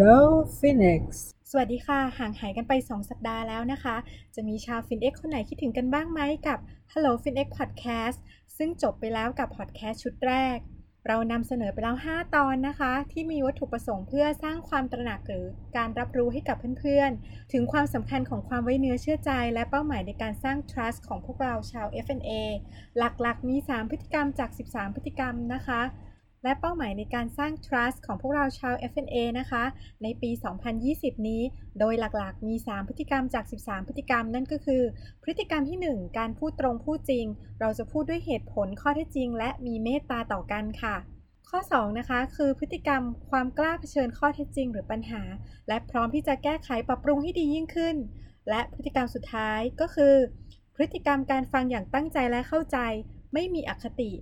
Hello Phoenix สวัสดีค่ะ ห่างหายกันไป 2 สัปดาห์แล้วนะคะ จะมีชาว FinX คนไหนคิดถึงกันบ้างไหมกับ Hello FinX Podcast ซึ่งจบไปแล้วกับ podcast ชุดแรก เรานำเสนอไปแล้ว 5 ตอนนะคะ ที่มีวัตถุประสงค์เพื่อสร้างความตระหนักหรือการรับรู้ให้กับเพื่อนๆ ถึงความสำคัญของความไว้เนื้อเชื่อใจ และเป้าหมายในการสร้าง trust ของพวกเราชาว F&A หลักๆ มี 3 พฤติกรรมจาก 13 พฤติกรรมนะคะ และเป้าหมายในการสร้าง trust ของพวกเราชาว F&A นะคะ ในปี 2020 นี้ โดยหลักๆ มี 3 พฤติกรรมจาก 13 พฤติกรรมนั่นก็คือ พฤติกรรมที่ 1 การพูดตรงพูดจริง เราจะพูดด้วยเหตุผลข้อเท็จจริง และมีเมตตาต่อกันค่ะ ข้อ 2 นะคะ คือพฤติกรรมความกล้าเผชิญข้อเท็จจริง หรือปัญหา และพร้อมที่จะแก้ไขปรับปรุงให้ดียิ่งขึ้น และพฤติกรรมสุดท้ายก็คือ พฤติกรรมการฟังอย่างตั้งใจและเข้าใจ ไม่มีอคติ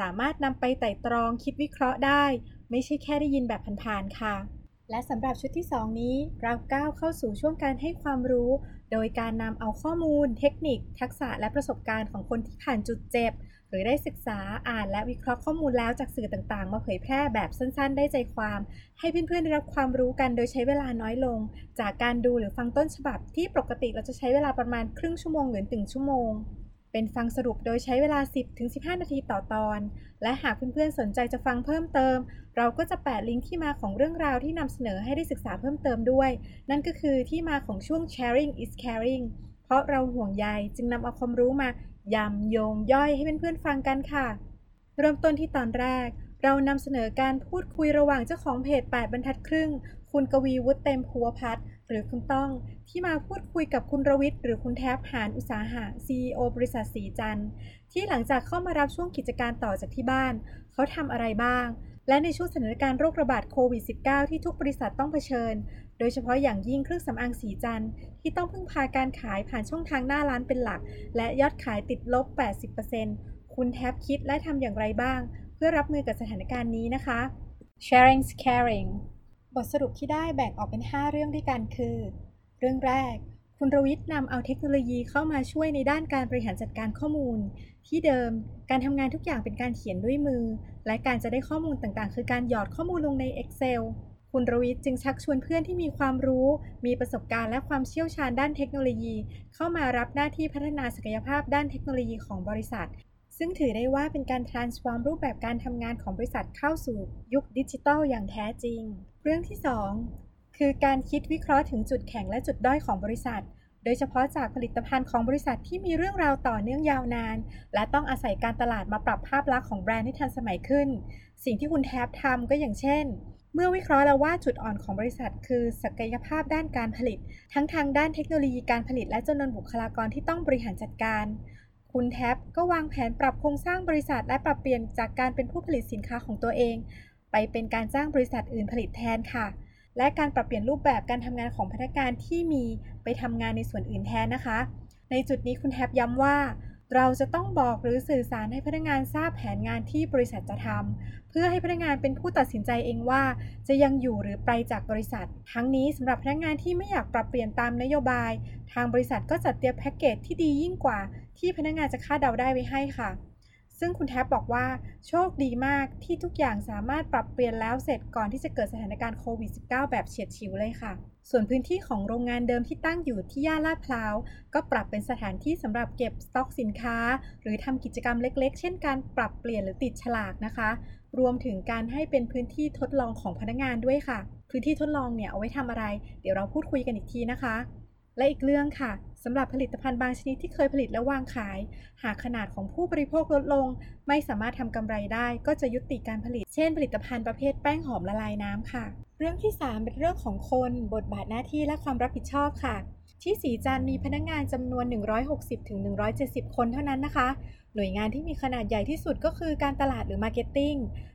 สามารถนำไปไต่ตรองคิดวิเคราะห์ได้ ไม่ใช่แค่ได้ยินแบบผ่านๆค่ะ และสำหรับชุดที่ 2 นี้ เราก้าวเข้าสู่ช่วงการให้ความรู้ โดยการนำเอาข้อมูล เทคนิค ทักษะและประสบการณ์ของคนที่ผ่านจุดเจ็บ หรือได้ศึกษาอ่านและวิเคราะห์ข้อมูลแล้วจากสื่อต่างๆ มาเผยแพร่แบบสั้นๆ ได้ใจความ ให้เพื่อนๆได้รับความรู้กันโดยใช้เวลาน้อยลง จากการดูหรือฟังต้นฉบับที่ปกติเราจะใช้เวลาประมาณครึ่งชั่วโมงหรือถึงชั่วโมง เป็นฟังสรุปโดยใช้เวลา 10-15 นาทีต่อตอน และหากเพื่อนๆสนใจจะฟังเพิ่มเติม เราก็จะแปะลิงก์ที่มาของเรื่องราวที่นำเสนอให้ได้ศึกษาเพิ่มเติมด้วย นั่นก็คือที่มาของช่วง sharing is caring เพราะเราห่วงใยจึงนำเอาความรู้มายำโยงย่อยให้เพื่อนๆฟังกันค่ะ เริ่มต้นที่ตอนแรก เรานำเสนอการพูดคุยระหว่างเจ้าของเพจ 8 บรรทัดครึ่ง คุณกวีวุฒิเต็มภูวพัฒน์หรือคุณต้อง ที่มาพูดคุยกับคุณรวิทย์หรือคุณแทบหานอุตสาหะ CEO บริษัทสีจันที่หลังจากเข้ามารับช่วงกิจการต่อจากที่บ้าน เขาทำอะไรบ้าง และในช่วงสถานการณ์โรคระบาดโควิด -19 ที่ทุกบริษัทต้องเผชิญ โดยเฉพาะอย่างยิ่งเครื่องสำอางสีจันที่ต้องพึ่งพาการขายผ่านช่องทางหน้าร้านเป็นหลัก และยอดขายติดลบ 80%คุณแทบคิดและทำอย่างไรบ้าง พื่อรับมือกับสถานการณ์นี้นะคะ sharing caring บทสรุปที่ได้แบ่งออกเป็น 5 เรื่องด้วยกันคือ เรื่องแรก คุณรวิทย์นำเอาเทคโนโลยีเข้ามาช่วยในด้านการบริหารจัดการข้อมูล ที่เดิมการทำงานทุกอย่างเป็นการเขียนด้วยมือ และการจะได้ข้อมูลต่างๆ คือการหยอดข้อมูลลงใน Excel คุณรวิทย์จึงชักชวนเพื่อนที่มีความรู้ มีประสบการณ์และความเชี่ยวชาญด้านเทคโนโลยี เข้ามารับหน้าที่พัฒนาศักยภาพด้านเทคโนโลยีของบริษัท ซึ่งถือได้ว่าเป็นการ transform รูปแบบการทำงานของบริษัทเข้าสู่ยุคดิจิทัลอย่างแท้จริง เรื่องที่ 2 คือการคิดวิเคราะห์ถึงจุดแข็งและจุดด้อยของบริษัท โดยเฉพาะจากผลิตภัณฑ์ของบริษัทที่มีเรื่องราวต่อเนื่องยาวนาน และต้องอาศัยการตลาดมาปรับภาพลักษณ์ของแบรนด์ให้ทันสมัยขึ้น สิ่งที่คุณแทบทำก็อย่างเช่นเมื่อวิเคราะห์แล้วว่าจุดอ่อนของบริษัท คือศักยภาพด้านการผลิต ทั้งทางด้านเทคโนโลยีการผลิตและจำนวนบุคลากรที่ต้องบริหารจัดการ คุณแท็บก็วางแผนปรับโครงสร้างบริษัทและปรับเปลี่ยนจากการเป็นผู้ผลิตสินค้าของตัวเอง ไปเป็นการจ้างบริษัทอื่นผลิตแทนค่ะ และการปรับเปลี่ยนรูปแบบการทำงานของพนักงานที่มีไปทำงานในส่วนอื่นแทนนะคะ ในจุดนี้คุณแท็บย้ำว่า เราจะต้องบอกหรือสื่อสารให้พนักงานทราบแผนงานที่บริษัทจะทำเพื่อให้พนักงานเป็นผู้ตัดสินใจเองว่า จะยังอยู่หรือไปจากบริษัท ทั้งนี้สำหรับพนักงานที่ไม่อยากปรับเปลี่ยนตามนโยบาย ทางบริษัทก็จัดเตรียมแพ็กเกจที่ดียิ่งกว่า ที่พนักงานจะคาดเดาได้ไว้ให้ค่ะ ซึ่งคุณแท็บบอกว่า โชคดีมากที่ทุกอย่างสามารถปรับเปลี่ยนแล้วเสร็จก่อนที่จะเกิดสถานการณ์โควิด -19 แบบเฉียดฉิวเลยค่ะ ส่วนพื้นที่ของโรงงานเดิมที่ตั้งอยู่ที่ย่านลาดพร้าว ก็ปรับเป็นสถานที่สำหรับเก็บสต็อกสินค้า หรือทำกิจกรรมเล็ก ๆ เช่นการปรับเปลี่ยนหรือติดฉลากนะคะ รวมถึงการให้เป็นพื้นที่ทดลองของพนักงานด้วยค่ะ พื้นที่ทดลองเนี่ยเอาไว้ทำอะไร เดี๋ยวเราพูดคุยกันอีกทีนะคะ และอีกเรื่องค่ะสำหรับผลิตภัณฑ์บางชนิดที่เคยผลิตและวางขาย หากขนาดของผู้บริโภคลดลง ไม่สามารถทำกำไรได้ ก็จะยุติการผลิต เช่น ผลิตภัณฑ์ประเภทแป้งหอมละลายน้ำค่ะ เรื่องที่ 3 เป็นเรื่องของคน บทบาทหน้าที่และความรับผิดชอบค่ะ ที่ศรีจันทร์มีพนักงานจำนวน 160-170 คนเท่านั้นนะคะ หน่วยงานที่มีขนาดใหญ่ที่สุดก็คือการตลาดหรือ marketing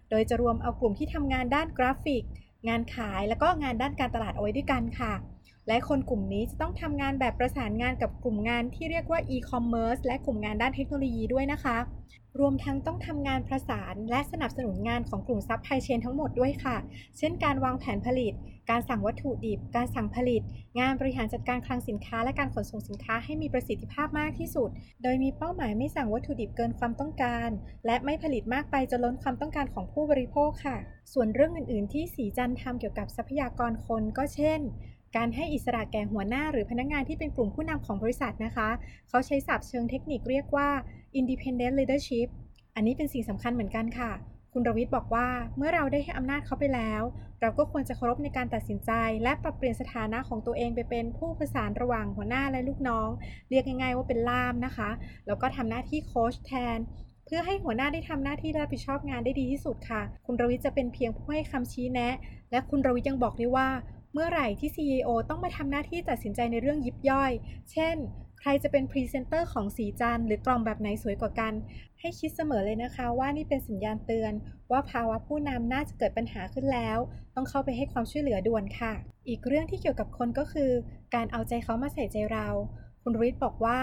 โดยจะรวมเอากลุ่มที่ทำงานด้านกราฟิก งานขายแล้วก็งานด้านการตลาดเอาไว้ด้วยกันค่ะ และคนกลุ่มนี้จะต้องทำงานแบบประสานงานกับกลุ่มงานที่เรียกว่า e-commerce และกลุ่มงานด้านเทคโนโลยีด้วยนะคะ รวมทั้งต้องทำงานประสานและสนับสนุนงานของกลุ่ม supply chain ทั้งหมดด้วยค่ะ เช่นการวางแผนผลิต การสั่งวัตถุดิบ การสั่งผลิต งานบริหารจัดการคลังสินค้า และการขนส่งสินค้าให้มีประสิทธิภาพมากที่สุด โดยมีเป้าหมายไม่สั่งวัตถุดิบเกินความต้องการ และไม่ผลิตมากไปจนล้นความต้องการของผู้บริโภคค่ะ ส่วนเรื่องอื่น ๆ ที่สีจันทำเกี่ยวกับทรัพยากรคนก็เช่น การให้อิสระแก่หัวหน้าหรือพนักงงานที่เป็นกลุ่มผู้นำของบริษัทนะคะ เขาใช้ศัพท์เชิงเทคนิคเรียกว่า independent leadership อันนี้เป็นสิ่งสำคัญเหมือนกันค่ะ คุณรวิทย์บอกว่าเมื่อเราได้ให้อำนาจเขาไปแล้ว เราก็ควรจะเคารพในการตัดสินใจ และปรับเปลี่ยนสถานะของตัวเองไปเป็นผู้ประสานระหว่างหัวหน้าและลูกน้อง เรียกง่ายๆว่าเป็นล่ามนะคะ แล้วก็ทำหน้าที่โค้ชแทนเพื่อให้หัวหน้าได้ทำหน้าที่รับผิดชอบงานได้ดีที่สุดค่ะ คุณรวิทย์จะเป็นเพียงผู้ให้คำชี้แนะ และคุณรวิทย์ยังบอกด้วยว่า เมื่อไหร่ที่ CEO ต้องมาทำหน้าที่ตัดสินใจในเรื่องยิบย่อย เช่น ใครจะเป็นพรีเซนเตอร์ของศรีจันทร์หรือกล่องแบบไหนสวยกว่ากัน ให้คิดเสมอเลยนะคะว่านี่เป็นสัญญาณเตือน ว่าภาวะผู้นำน่าจะเกิดปัญหาขึ้นแล้ว ต้องเข้าไปให้ความช่วยเหลือด่วนค่ะ อีกเรื่องที่เกี่ยวกับคนก็คือ การเอาใจเขามาใส่ใจเรา คุณริทบอกว่า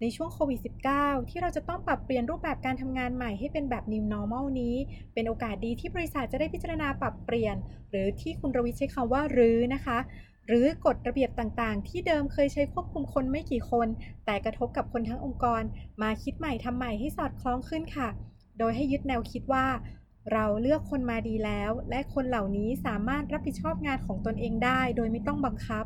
ในช่วงโควิด -19 ที่เราจะต้องปรับเปลี่ยนรูปแบบการทำงานใหม่ให้เป็นแบบ New Normal นี้ เป็นโอกาสดีที่บริษัทจะได้พิจารณาปรับเปลี่ยน หรือที่คุณรวิทใช้คำว่ารื้อนะคะ หรือกฎระเบียบต่างๆ ที่เดิมเคยใช้ควบคุมคนไม่กี่คน แต่กระทบกับคนทั้งองค์กร มาคิดใหม่ทำใหม่ให้สอดคล้องขึ้นค่ะ โดยให้ยึดแนวคิดว่า เราเลือกคนมาดีแล้ว และคนเหล่านี้สามารถรับผิดชอบงานของตนเองได้ โดยไม่ต้องบังคับ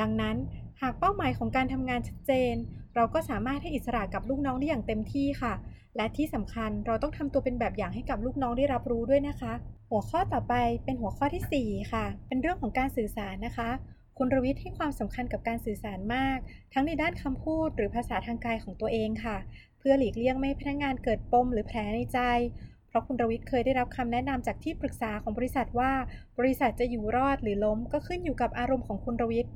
ดังนั้นหากเป้าหมายของการทำงานชัดเจน เราก็สามารถให้อิสระกับลูกน้องได้อย่างเต็มที่ค่ะ และที่สำคัญเราต้องทำตัวเป็นแบบอย่างให้กับลูกน้องได้รับรู้ด้วยนะคะ หัวข้อต่อไปเป็นหัวข้อที่ 4 ค่ะ เป็นเรื่องของการสื่อสารนะคะ คุณรวิทย์ให้ความสำคัญกับการสื่อสารมาก ทั้งในด้านคำพูดหรือภาษาทางกายของตัวเองค่ะ เพื่อหลีกเลี่ยงไม่ให้พนักงานเกิดปมหรือแผลในใจเพราะคุณรวิทย์เคยได้รับคำแนะนำจากที่ปรึกษาของบริษัทว่า บริษัทจะอยู่รอดหรือล้มก็ขึ้นอยู่กับอารมณ์ของคุณรวิทย์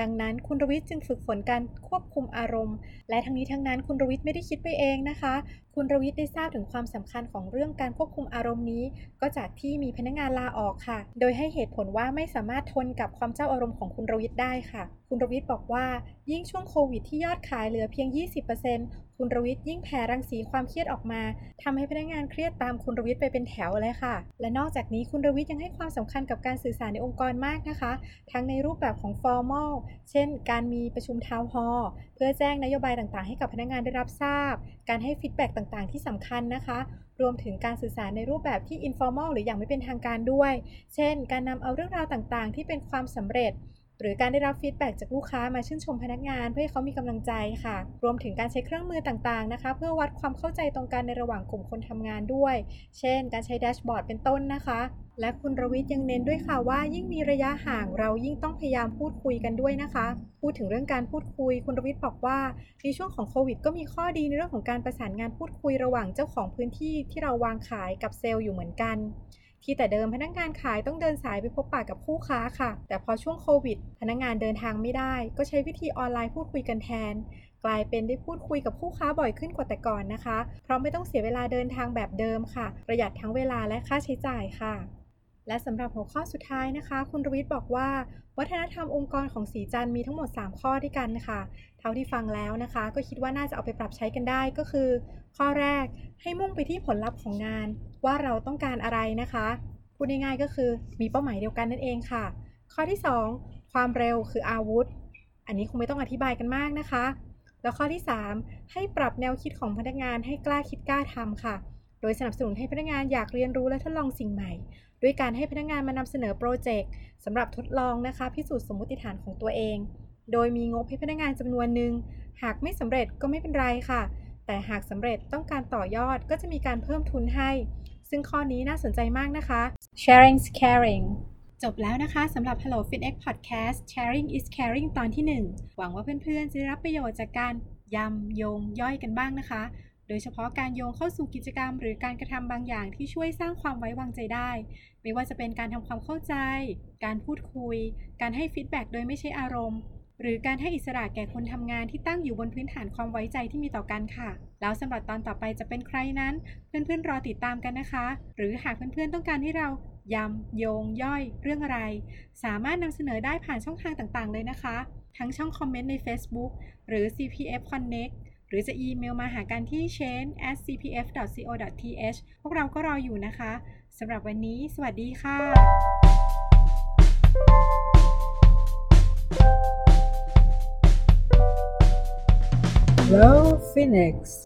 ดังนั้นคุณรวิทย์จึงฝึกฝนการควบคุมอารมณ์ และทั้งนี้ทั้งนั้นคุณรวิทย์ไม่ได้คิดไปเองนะคะ คุณรวิทย์ได้ทราบถึงความสำคัญของเรื่องการควบคุมอารมณ์นี้ ก็จากที่มีพนักงานลาออกค่ะ โดยให้เหตุผลว่าไม่สามารถทนกับความเจ้าอารมณ์ของคุณรวิทย์ได้ค่ะ คุณรวิทย์บอกว่า ยิ่งช่วงโควิดที่ยอดขายเหลือเพียง 20%คุณรวิทย์ยิ่งแผ่รังสีความเครียดออกมาทำให้พนักงานเครียดตามคุณรวิทย์ไปเป็นแถวเลยค่ะ และนอกจากนี้คุณรวิทย์ยังให้ความสำคัญกับการสื่อสารในองค์กรมากนะคะ ทั้งในรูปแบบของ formal เช่น การมีประชุม town hall เพื่อแจ้งนโยบายต่างๆ ให้กับพนักงานได้รับทราบ การให้ feedback ต่างๆ ที่สำคัญนะคะ รวมถึงการสื่อสารในรูปแบบที่ informal หรืออย่างไม่เป็นทางการด้วย เช่น การนำเอาเรื่องราวต่างๆ ที่เป็นความสำเร็จ หรือการได้รับ feedback จากลูกค้ามาชื่นชมพนักงาน เพื่อให้เขามีกำลังใจค่ะ รวมถึงการใช้เครื่องมือต่างๆนะคะ เพื่อวัดความเข้าใจตรงกันในระหว่างกลุ่มคนทำงานด้วย เช่น การใช้แดชบอร์ดเป็นต้นนะคะ และคุณรวิทย์ยังเน้นด้วยค่ะว่า ยิ่งมีระยะห่างเรายิ่งต้องพยายามพูดคุยกันด้วยนะคะ พูดถึงเรื่องการพูดคุย คุณรวิทย์บอกว่าในช่วงของโควิดก็มีข้อดีในเรื่องของการประสานงานพูดคุยระหว่างเจ้าของพื้นที่ที่เราวางขายกับเซลล์อยู่เหมือนกัน ที่แต่เดิมพนักงานขายต้องเดินสายไปพบปะกับคู่ค้าค่ะ แต่พอช่วงโควิด พนักงานเดินทางไม่ได้ ก็ใช้วิธีออนไลน์พูดคุยกันแทน กลายเป็นได้พูดคุยกับคู่ค้าบ่อยขึ้นกว่าแต่ก่อนนะคะ เพราะไม่ต้องเสียเวลาเดินทางแบบเดิมค่ะ ประหยัดทั้งเวลาและค่าใช้จ่ายค่ะ และสำหรับหัวข้อสุดท้ายนะคะ คุณรวิทย์บอกว่า วัฒนธรรมองค์กรของสีจันมีทั้งหมด 3 ข้อด้วยกันค่ะ เท่าที่ฟังแล้วนะคะ ก็คิดว่าน่าจะเอาไปปรับใช้กันได้ก็คือ ข้อแรกให้มุ่งไปที่ผลลัพธ์ของงาน ว่าเราต้องการอะไรนะคะพูดง่ายๆก็คือมีเป้าหมายเดียวกันนั่นเองค่ะ ข้อที่ 2 ความเร็วคืออาวุธ อันนี้คงไม่ต้องอธิบายกันมากนะคะ แล้วข้อที่ 3 ให้ปรับแนวคิดของพนักงานให้กล้าคิดกล้าทำค่ะ โดยสนับสนุนให้พนักงานอยากเรียนรู้และทดลองสิ่งใหม่ ด้วยการให้พนักงานมานำเสนอโปรเจกต์สำหรับทดลองนะคะพิสูจน์สมมติฐานของตัวเอง โดยมีงบให้พนักงานจำนวนหนึ่งหากไม่สำเร็จก็ไม่เป็นไรค่ะ แต่หากสำเร็จต้องการต่อยอดก็จะมีการเพิ่มทุนให้ ซึ่งข้อนี้น่าสนใจมากนะคะ sharing is caring จบแล้วนะคะสำหรับ Hello FinX Podcast Sharing is Caring ตอนที่ 1 หวังว่าเพื่อนๆ จะได้รับประโยชน์จากการยำโยงย่อยกันบ้างนะคะ โดยเฉพาะการโยงเข้าสู่กิจกรรม หรือการกระทำบางอย่างที่ช่วยสร้างความไว้วางใจได้ ไม่ว่าจะเป็นการทำความเข้าใจ การพูดคุย การให้ฟีดแบ็กโดยไม่ใช่อารมณ์ หรือการให้อิสระแก่คนทำงานที่ตั้งอยู่บนพื้นฐานความไว้ใจที่มีต่อกันค่ะ แล้วสำหรับตอนต่อไปจะเป็นใครนั้น เพื่อนๆรอติดตามกันนะคะ หรือหากเพื่อนๆต้องการให้เรายำโยงย่อย เรื่องอะไร สามารถนำเสนอได้ผ่านช่องทางต่างๆ เลยนะคะ ทั้งช่องคอมเมนต์ใน Facebook หรือ CPF Connect หรือจะอีเมลมาหากันที่ chain at cpf.co.th พวกเราก็รออยู่นะคะสำหรับวันนี้ สวัสดีค่ะ Hello Phoenix